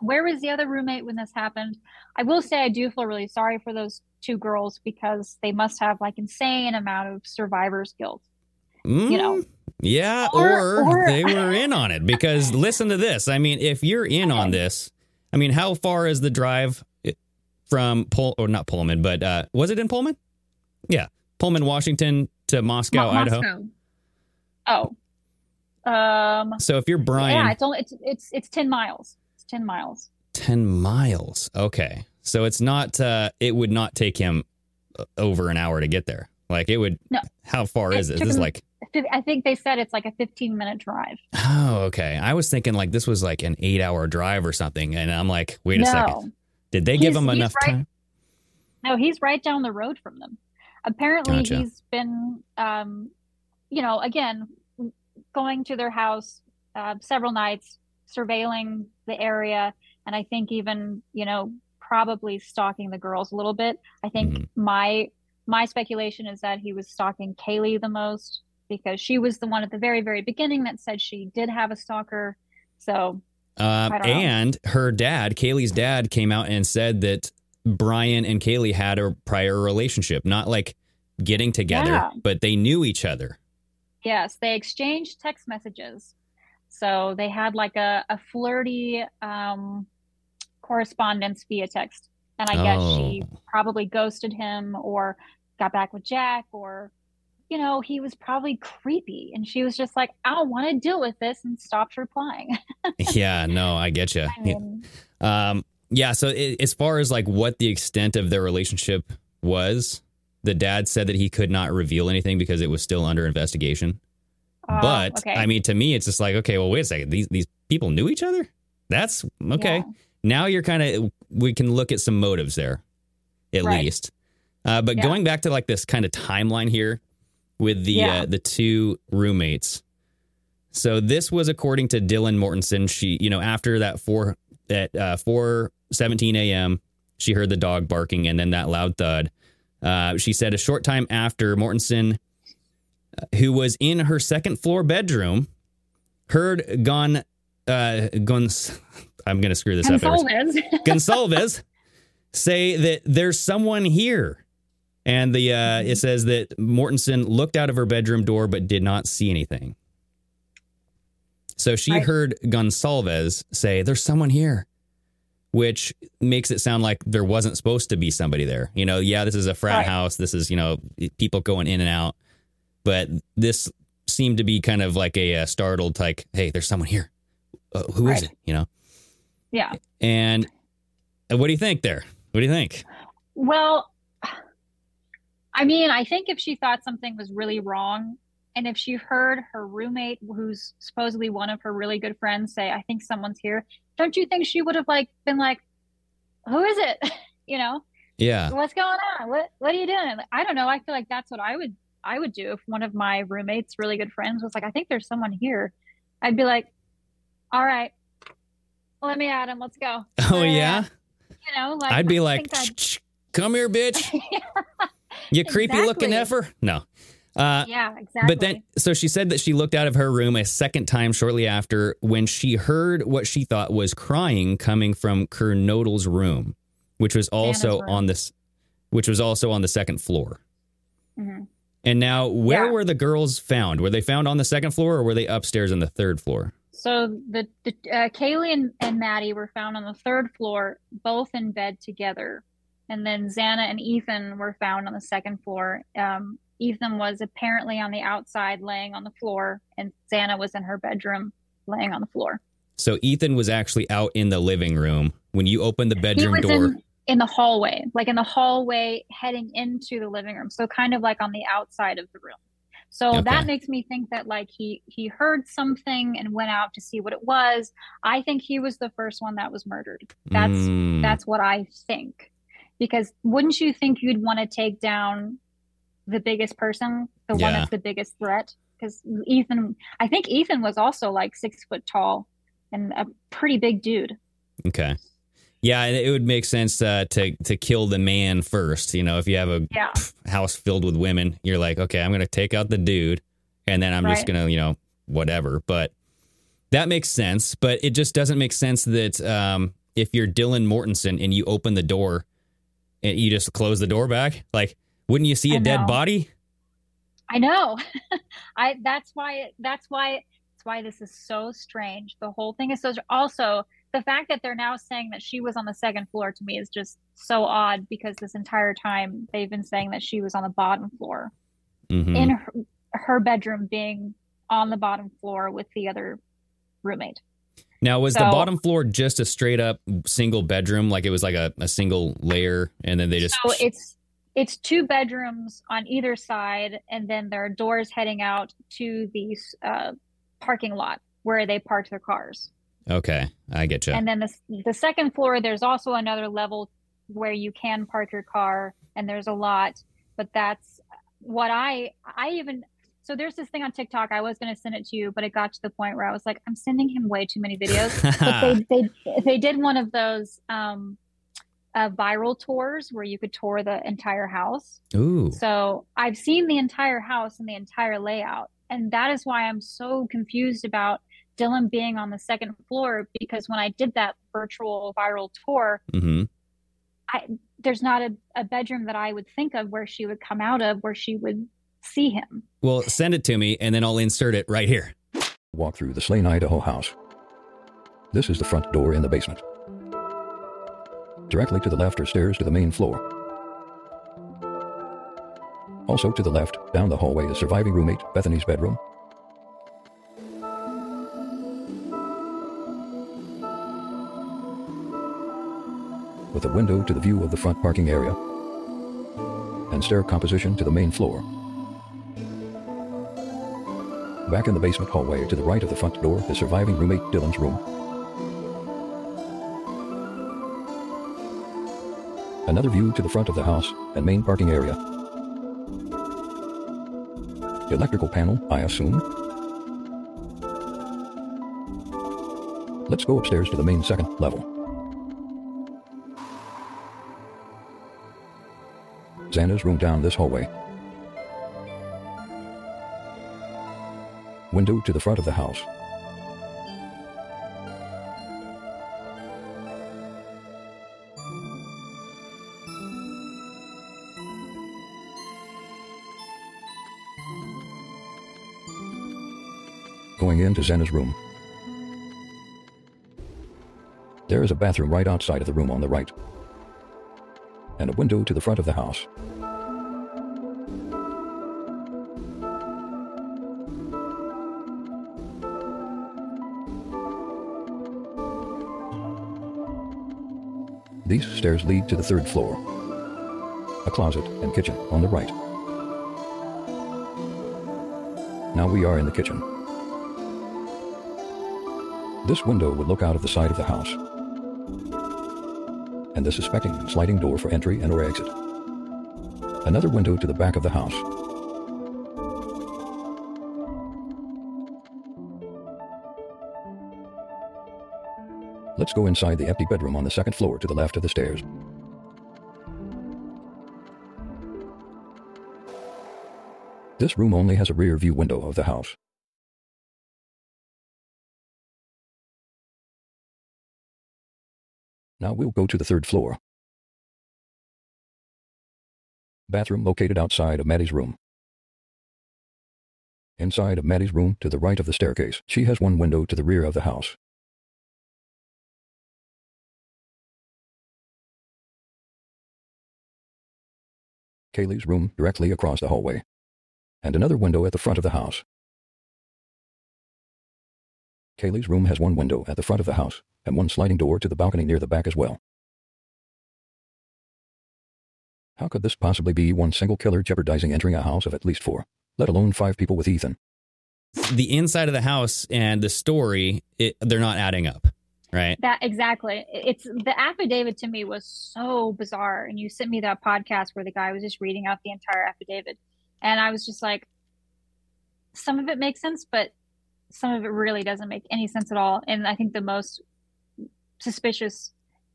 where was the other roommate when this happened? I will say I do feel really sorry for those two girls because they must have like insane amount of survivor's guilt. You know, Mm, Yeah, Or- or, or- they were in on it because listen to this. I mean, if you're in on this, I mean, how far is the drive from Pol or not Pullman, but uh, was it in Pullman? Yeah, Pullman, Washington to Moscow, Mo- Idaho. Moscow. Oh, um, So if you're Bryan, yeah, it's only it's it's it's ten miles. It's ten miles. 10 miles. Okay. So it's not, uh, it would not take him uh, over an hour to get there. Like it would, No. how far is it? This is like, I think they said it's like a fifteen minute drive. oh, okay. I was thinking like this was like an eight hour drive or something. And I'm like, wait a No. second. Did they give him enough right- time? No, he's right down the road from them. Apparently, Gotcha. he's been, um, you know, again, going to their house uh, several nights, surveilling the area, and I think even, you know, probably stalking the girls a little bit. I think Mm-hmm. my my speculation is that he was stalking Kaylee the most because she was the one at the very, very beginning that said she did have a stalker. So Um, know. and her dad, Kaylee's dad, came out and said that Bryan and Kaylee had a prior relationship, not like getting together, Yeah. but they knew each other. Yes, they exchanged text messages. So they had like a, a flirty um, correspondence via text. And I guess she Oh. probably ghosted him or got back with Jack or, you know, he was probably creepy. And she was just like, I don't want to deal with this and stopped replying. yeah, no, I get you. I mean, Um, yeah. So i as far as like what the extent of their relationship was, the dad said that he could not reveal anything because it was still under investigation. Oh, but okay. I mean, to me, it's just like, okay, well, wait a second. These these people knew each other. That's okay. Yeah. Now you're kind of we can look at some motives there, at Right. least. Uh, but Yeah. going back to like this kind of timeline here with the Yeah. uh, the two roommates. So this was according to Dylan Mortensen. She, you know, after that four at uh, four seventeen a.m., she heard the dog barking and then that loud thud. Uh, she said a short time after Mortensen, uh, who was in her second floor bedroom, heard Gon uh. I'm gonna screw this up. every- Goncalves. Goncalves say that there's someone here. And the uh, it says that Mortensen looked out of her bedroom door but did not see anything. So she heard Goncalves say, There's someone here, which makes it sound like there wasn't supposed to be somebody there. You know, yeah, this is a frat Right. house. This is, you know, people going in and out. But this seemed to be kind of like a, uh startled, like, Hey, there's someone here. Uh, who is Right. it? You know? yeah. And what do you think there? What do you think? Well, I mean, I think if she thought something was really wrong, and if she heard her roommate, who's supposedly one of her really good friends, say, "I think someone's here," don't you think she would have like been like, "Who is it?" you know, Yeah. what's going on? What What are you doing? I don't know. I feel like that's what I would I would do if one of my roommates, really good friends, was like, "I think there's someone here." I'd be like, "All right, let me at him. Let's go." Oh yeah. You know, like I'd be I like, I'd- "Come here, bitch! You creepy looking Exactly. effer." No. Uh, yeah, exactly. But then, so she said that she looked out of her room a second time shortly after when she heard what she thought was crying coming from Kernodle's room, which was also on this, which was also on the second floor. Mhm. And now, where Yeah. were the girls found? Were they found on the second floor, or were they upstairs on the third floor? So the, the uh, Kaylee and, and Maddie were found on the third floor, both in bed together, and then Xana and Ethan were found on the second floor. Um, Ethan was apparently on the outside, laying on the floor, and Xana was in her bedroom, laying on the floor. So Ethan was actually out in the living room when you opened the He bedroom door. in in the hallway, like in the hallway heading into the living room, so kind of like on the outside of the room. So Okay. that makes me think that like he he heard something and went out to see what it was. I think he was the first one that was murdered. That's Mm. that's what I think. Because wouldn't you think you'd want to take down the biggest person, the one Yeah. that's the biggest threat? Because Ethan, I think Ethan was also like six foot tall and a pretty big dude. Okay. Yeah, it would make sense uh, to to kill the man first. You know, if you have a Yeah. house filled with women, you're like, okay, I'm going to take out the dude, and then I'm just going to, you know, whatever. But that makes sense. But it just doesn't make sense that um, if you're Dylan Mortensen and you open the door, and you just close the door back, like, wouldn't you see a I dead body? I know. I that's why that's why that's why this is so strange. The whole thing is so also the fact that they're now saying that she was on the second floor to me is just so odd because this entire time they've been saying that she was on the bottom floor Mhm. in her, her bedroom being on the bottom floor with the other roommate. Now, was the bottom floor just a straight up single bedroom? Like it was like a, a single layer, and then they just So it's it's two bedrooms on either side, and then there are doors heading out to the uh, parking lot where they park their cars. Okay, I get you. And then the the second floor, there's also another level where you can park your car, and there's a lot. But that's what I I even so there's this thing on TikTok. I was going to send it to you, but it got to the point where I was like, I'm sending him way too many videos. but they they they did one of those um, uh, viral tours where you could tour the entire house. Ooh. So I've seen the entire house and the entire layout. And that is why I'm so confused about Dylan being on the second floor because when I did that virtual viral tour, hmm I, there's not a, a bedroom that I would think of where she would come out of where she would see him. Well, send it to me, and then I'll insert it right here. Walk through the Slane, Idaho house. This is the front door in the basement. Directly to the left are stairs to the main floor. Also to the left, down the hallway, is surviving roommate Bethany's bedroom. With a window to the view of the front parking area. And stair composition to the main floor. Back in the basement hallway to the right of the front door is surviving roommate Dylan's room. Another view to the front of the house and main parking area. Electrical panel, I assume. Let's go upstairs to the main second level. Xana's room down this hallway. Window to the front of the house. Going into Xana's room. There is a bathroom right outside of the room on the right. And a window to the front of the house. These stairs lead to the third floor. A closet and kitchen on the right. Now we are in the kitchen. This window would look out of the side of the house. And the suspecting sliding door for entry and or exit. Another window to the back of the house. Let's go inside the empty bedroom on the second floor to the left of the stairs. This room only has a rear view window of the house. Now we'll go to the third floor. Bathroom located outside of Maddie's room. Inside of Maddie's room to the right of the staircase, she has one window to the rear of the house. Kaylee's room directly across the hallway, and another window at the front of the house. Kaylee's room has one window at the front of the house and one sliding door to the balcony near the back as well. How could this possibly be one single killer jeopardizing entering a house of at least four, let alone five people with Ethan? The inside of the house and the story, it, they're not adding up, right? That exactly. It's the affidavit to me was so bizarre. And you sent me that podcast where the guy was just reading out the entire affidavit. And I was just like, some of it makes sense, but some of it really doesn't make any sense at all. And I think the most suspicious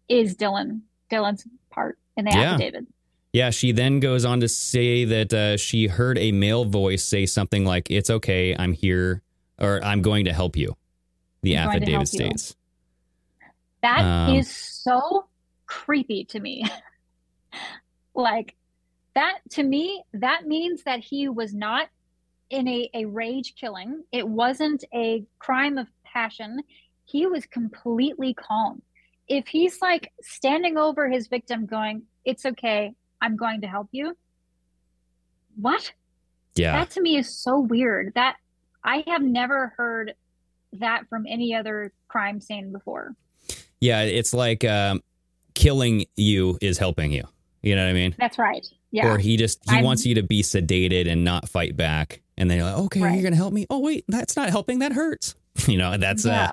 is Dylan, Dylan's part in the Yeah. affidavit. Yeah, she then goes on to say that uh, she heard a male voice say something like, It's okay, I'm here, or I'm going to help you. The I'm going to help affidavit states. That is Um, so creepy to me. like that to me, that means that he was not in a, a rage killing. It wasn't a crime of passion. He was completely calm. If he's like standing over his victim going, It's okay, I'm going to help you. What? Yeah. That to me is so weird. That I have never heard that from any other crime scene before. Yeah, it's like um, killing you is helping you. You know what I mean? That's right. Yeah. Or he just he I'm- wants you to be sedated and not fight back. And then you're like, okay, Right. you're gonna help me. Oh wait, that's not helping. That hurts. You know, that's Yeah.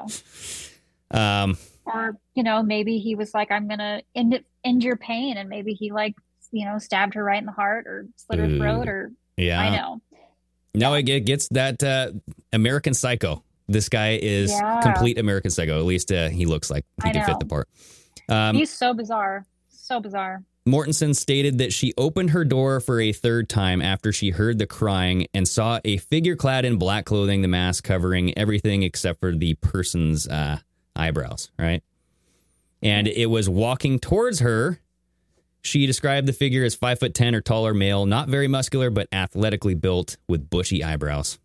uh um or you know maybe he was like i'm gonna end it end your pain and maybe he like you know stabbed her right in the heart or slit her throat or Yeah. i know no, it get- gets that uh American psycho. This guy is Yeah. complete American psycho. At least uh, he looks like he I can fit the part. Um, he's so bizarre so bizarre Mortensen stated that she opened her door for a third time after she heard the crying and saw a figure clad in black clothing, the mask covering everything except for the person's uh, eyebrows, right? And it was walking towards her. She described the figure as five foot ten or taller male, not very muscular, but athletically built with bushy eyebrows.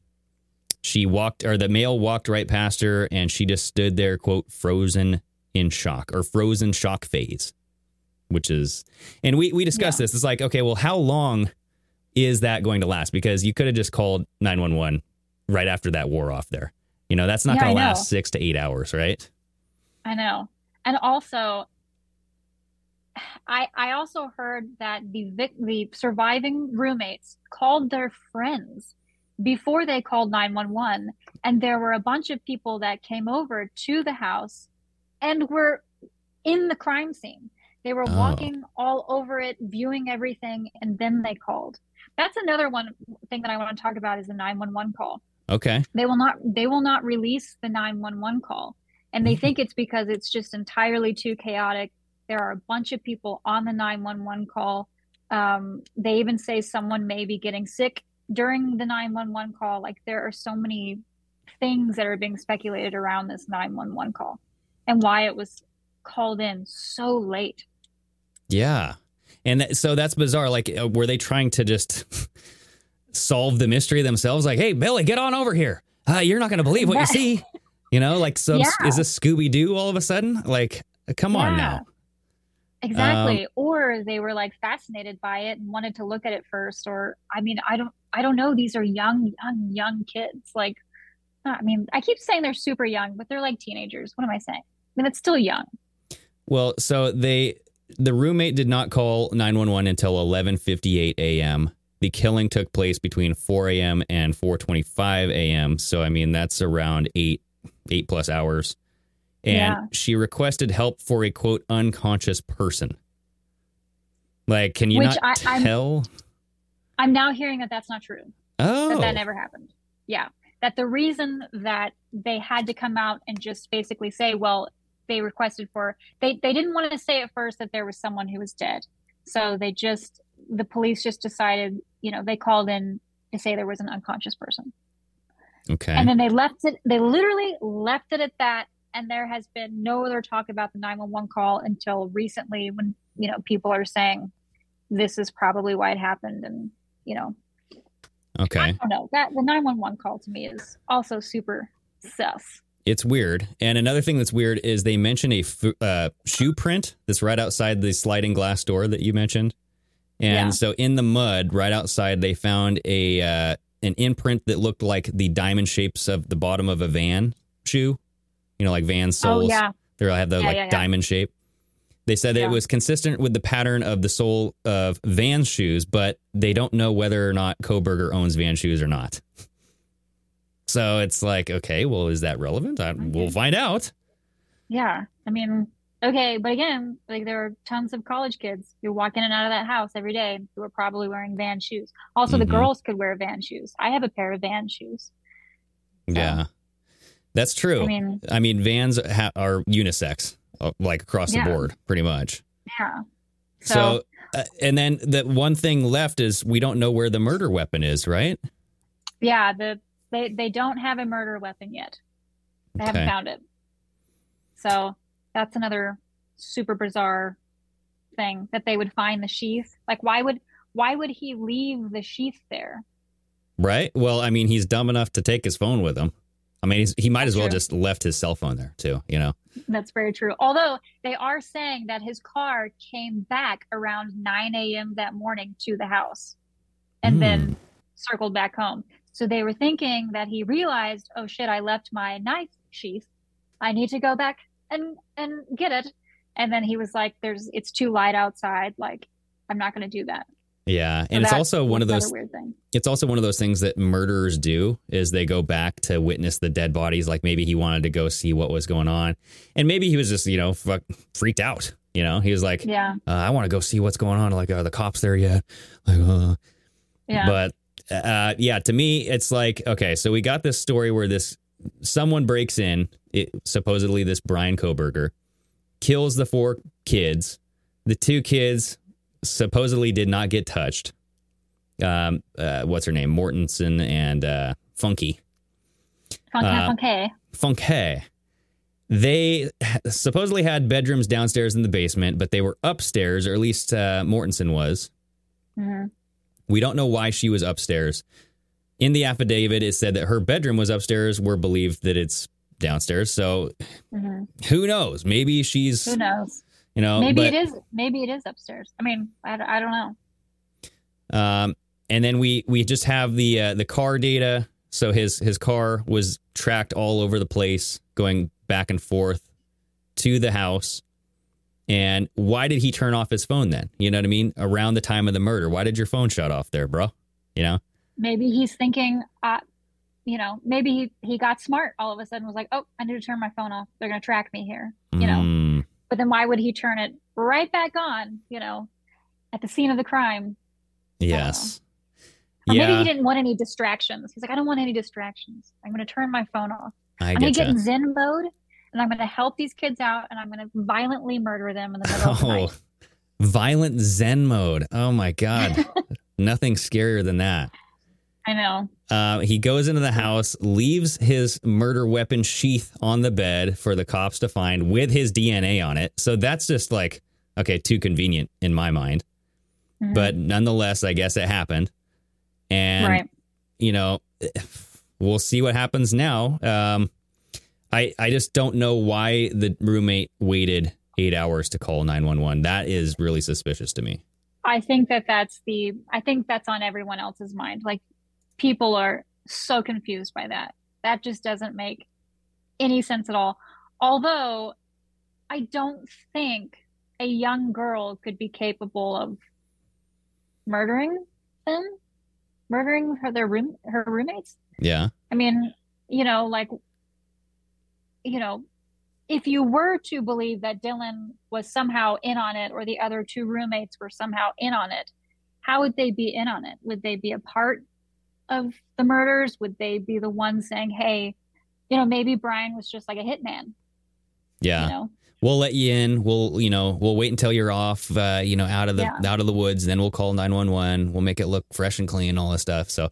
She walked, or the male walked right past her, and she just stood there, quote, frozen in shock or frozen shock phase which is and we we discussed this. It's like okay well how long is that going to last? Because you could have just called 911 right after that wore off there. You know that's not Yeah, going to last 6 to 8 hours right? I know. And also i i also heard that the vic the surviving roommates called their friends before they called 911 and there were a bunch of people that came over to the house and were in the crime scene They were Oh. walking all over it, viewing everything, and then they called. That's another one thing that I want to talk about is the 911 call. Okay. They will not they will not release the 911 call. And they think it's because it's just entirely too chaotic. There are a bunch of people on the 911 call. Um, they even say someone may be getting sick during the 911 call. Like there are so many things that are being speculated around this 911 call and why it was called in so late. Yeah. And so that's bizarre. Like, uh, were they trying to just solve the mystery themselves? Like, hey, Billy, get on over here. Uh, you're not going to believe what you see. You know, like, so Yeah. is this Scooby Doo all of a sudden? Like, uh, come on now. Exactly. Um, or they were like fascinated by it and wanted to look at it first. Or I mean, I don't I don't know. These are young, young, young kids. Like I mean, I keep saying they're super young, but they're like teenagers. What am I saying? I mean, it's still young. Well, so they, the roommate did not call 911 until 11:58 a.m. The killing took place between 4 a.m. and 4:25 a.m. So I mean, that's around eight, eight plus hours. And Yeah. she requested help for a quote unconscious person. Like, can you Which not I- tell? I'm now hearing that that's not true. Oh, That that oh. never happened. Yeah. That the reason that they had to come out and just basically say, well, they requested for they they didn't want to say at first that there was someone who was dead. So they just the police just decided, you know, they called in to say there was an unconscious person. okay. And then they left it they literally left it at that and there has been no other talk about the 911 call until recently when, you know, people are saying this is probably why it happened and, you know, okay. I don't know. That the 911 call to me is also super sus. It's weird. And another thing that's weird is they mention a uh, shoe print that's right outside the sliding glass door that you mentioned. And Yeah. so in the mud right outside, they found a uh, an imprint that looked like the diamond shapes of the bottom of a van shoe. You know, like van soles. Oh yeah. They have the Yeah, like yeah. diamond shape. They said Yeah. it was consistent with the pattern of the sole of Vans shoes, but they don't know whether or not Kohberger owns Van shoes or not. So it's like, okay, well, is that relevant? I, we'll find out. Yeah. I mean, okay, but again, like there are tons of college kids who walk in and out of that house every day who are probably wearing van shoes. Also, the Mhm. girls could wear van shoes. I have a pair of van shoes. Yeah, that's true. I mean- I mean, Vans ha- are unisex, like across Yeah. the board, pretty much. Yeah. So, So, uh, and then the one thing left is we don't know where the murder weapon is, right? yeah, the they they don't have a murder weapon yet. They haven't found it. So that's another super bizarre thing that they would find the sheath. Like why would why would he leave the sheath there? Right. Well, I mean, he's dumb enough to take his phone with him. I mean, he's, he might as well True. just left his cell phone there too. You know. That's very true. Although they are saying that his car came back around 9 a.m. that morning to the house and Hmm. then circled back home. So they were thinking that he realized, oh shit, I left my knife sheath. I need to go back and and get it. And then he was like, "There's it's too light outside. Like I'm not going to do that." Yeah, So and it's also one of those. weird thing. It's also one of those things that murderers do is they go back to witness the dead bodies. Like maybe he wanted to go see what was going on, and maybe he was just you know fuck, freaked out. You know, he was like, Yeah. uh, I want to go see what's going on. Like, are the cops there yet? Like, uh. Yeah. But uh, yeah, to me, it's like okay, so we got this story where this someone breaks in, it, supposedly this Bryan Kohberger, kills the four kids. The two kids supposedly did not get touched. Um, uh, what's her name? Mortensen and uh, Funke. Funk, Uh, Funke. They supposedly had bedrooms downstairs in the basement, but they were upstairs, or at least uh, Mortensen was. hmm We don't know why she was upstairs. In the affidavit, it said that her bedroom was upstairs. We're believed that it's downstairs. So hmm who knows? Maybe she's, Who knows? You know, maybe but, it is. Maybe it is upstairs. I mean, I, I don't know. Um, and then we we just have the uh, the car data. So his his car was tracked all over the place, going back and forth to the house. And why did he turn off his phone then? You know what I mean? Around the time of the murder, why did your phone shut off there, bro? You know? maybe he's thinking uh you know maybe he he got smart all of a sudden was like oh i need to turn my phone off they're going to track me here you know Mm, But then why would he turn it right back on, you know, at the scene of the crime? Yes. Or maybe he didn't want any distractions. He's like, I don't want any distractions. I'm going to turn my phone off. I I'm going to get in Zen mode and I'm going to help these kids out and I'm going to violently murder them in the middle of the oh. night. Oh, violent Zen mode. Oh my God. Nothing scarier than that. I know. Uh, he goes into the house, leaves his murder weapon sheath on the bed for the cops to find with his DNA on it. So that's just like, okay, too convenient in my mind. Mhm. But nonetheless, I guess it happened. And, Right. you know, we'll see what happens now. Um, I, I just don't know why the roommate waited eight hours to call 911. That is really suspicious to me. I think that that's the, I think that's on everyone else's mind. Like people are so confused by that. That just doesn't make any sense at all. Although I don't think a young girl could be capable of murdering them, murdering her, their room, her roommates. Yeah. I mean, you know, like, you know, if you were to believe that Dylan was somehow in on it or the other two roommates were somehow in on it, how would they be in on it? Would they be a part of the murders? Would they be the ones saying, hey, you know, maybe Bryan was just like a hitman? Yeah. You know? We'll let you in. We'll, you know, we'll wait until you're off, uh, you know, out of the Yeah. out of the woods. Then we'll call nine one one. We'll make it look fresh and clean, all this stuff. So,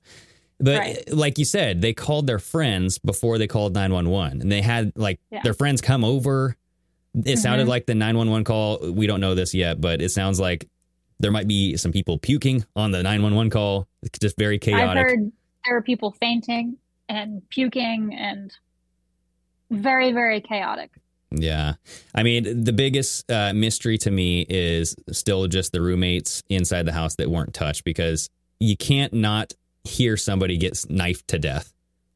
but Right. like you said, they called their friends before they called nine one one, and they had like Yeah. their friends come over. It sounded Mhm. like the nine one one call. We don't know this yet, but it sounds like there might be some people puking on the nine one one call. It's just very chaotic. I've heard there are people fainting and puking and very, very chaotic. Yeah. I mean, the biggest uh, mystery to me is still just the roommates inside the house that weren't touched because you can't not hear somebody get knifed to death,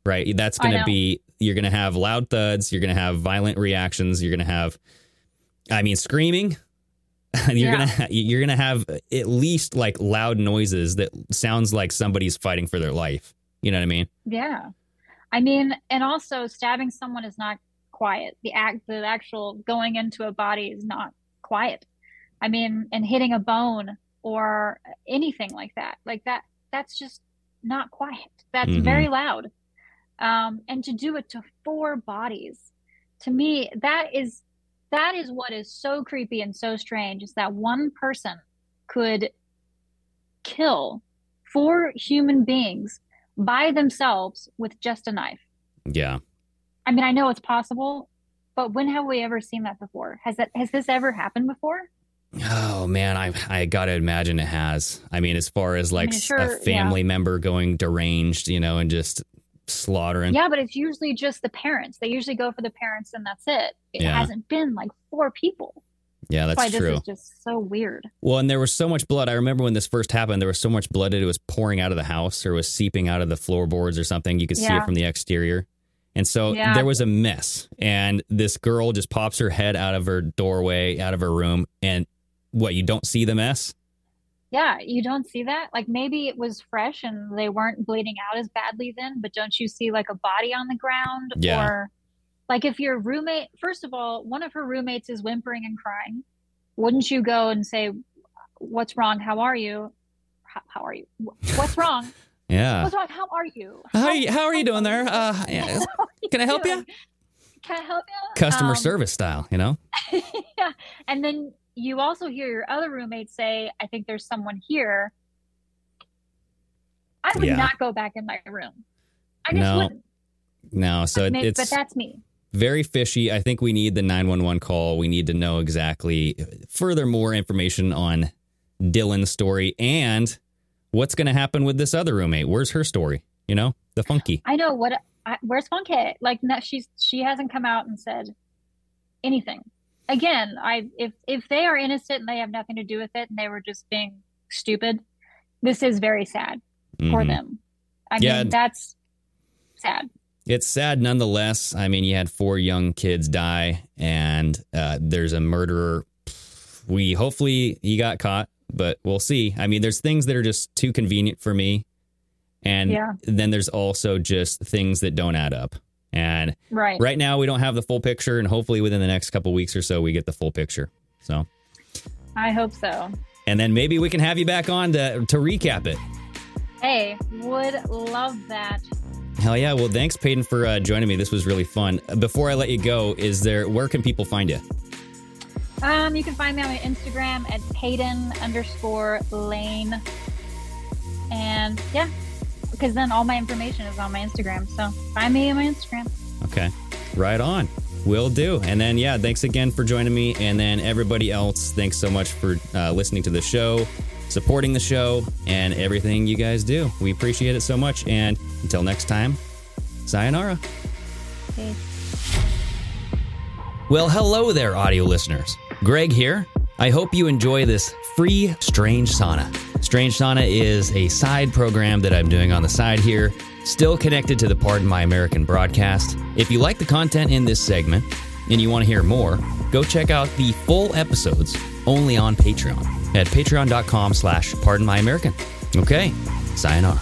right? That's going to be, you're going to have loud thuds, you're going to have violent reactions, you're going to have, I mean, screaming. you're Yeah. gonna you're gonna have at least like loud noises that sounds like somebody's fighting for their life. You know what I mean? Yeah. I mean, and also stabbing someone is not quiet. The act, the actual going into a body is not quiet. I mean, and hitting a bone or anything like that, like that, that's just not quiet. That's Mhm. very loud. Um, and to do it to four bodies, to me, that is, that is what is so creepy and so strange is that one person could kill four human beings by themselves with just a knife. Yeah. I mean, I know it's possible, but when have we ever seen that before? Has that has this ever happened before? Oh man, I I gotta imagine it has. I mean, as far as like mean, sure, a family yeah. member going deranged, you know, and just slaughtering. Yeah, but it's usually just the parents. They usually go for the parents and that's it. It Yeah. hasn't been like four people. Yeah, that's why true. this is just so weird. Well, and there was so much blood. I remember when this first happened, there was so much blood that it was pouring out of the house or was seeping out of the floorboards or something. You could see it from the exterior. And so Yeah. there was a mess. And this girl just pops her head out of her doorway, out of her room. And what, you don't see the mess? Yeah, you don't see that? Like maybe it was fresh and they weren't bleeding out as badly then, but don't you see like a body on the ground? Yeah. Or like if your roommate, first of all, one of her roommates is whimpering and crying, wouldn't you go and say, What's wrong? How are you? How, how are you? What's wrong? Yeah. What's wrong? How are you? How are you, how are you doing there? Uh, yeah. Can I help you? Can I help you? Customer Um, service style, you know? yeah. And then you also hear your other roommate say, I think there's someone here. I would Yeah. not go back in my room. I just No. wouldn't. No. So it, it's but that's me. very fishy. I think we need the 911 call. We need to know exactly further more information on Dylan's story and what's going to happen with this other roommate. Where's her story? You know, the Funke. I know what. I, where's Funke? Like, no, she's she hasn't come out and said anything. Again, I if if they are innocent and they have nothing to do with it and they were just being stupid, this is very sad for Mhm. them. I Yeah. mean, that's sad. It's sad nonetheless. I mean, you had four young kids die, and uh, there's a murderer. We hopefully he got caught, but we'll see. I mean, there's things that are just too convenient for me, and Yeah. then there's also just things that don't add up. And Right. right now we don't have the full picture, and hopefully within the next couple weeks or so we get the full picture. So, I hope so. and then maybe we can have you back on to to recap it. Hey, would love that. Hell yeah! Well, thanks, Paydin, for uh, joining me. This was really fun. Before I let you go, is there where can people find you? Um, you can find me on my Instagram at Paydin underscore Layne. And yeah, because then all my information is on my Instagram. So find me on my Instagram. Okay. Right on. Will do. And then, yeah, thanks again for joining me. And then, everybody else, thanks so much for uh, listening to the show, supporting the show, and everything you guys do. We appreciate it so much. And until next time, sayonara. Okay. Well, hello there, audio listeners. Greg here. I hope you enjoy this free Strange Sauna. Strange Sauna is a side program that I'm doing on the side here, still connected to the Pardon My American broadcast. If you like the content in this segment and you want to hear more, go check out the full episodes only on Patreon at patreon.com slash pardon my American. Okay, sayonara.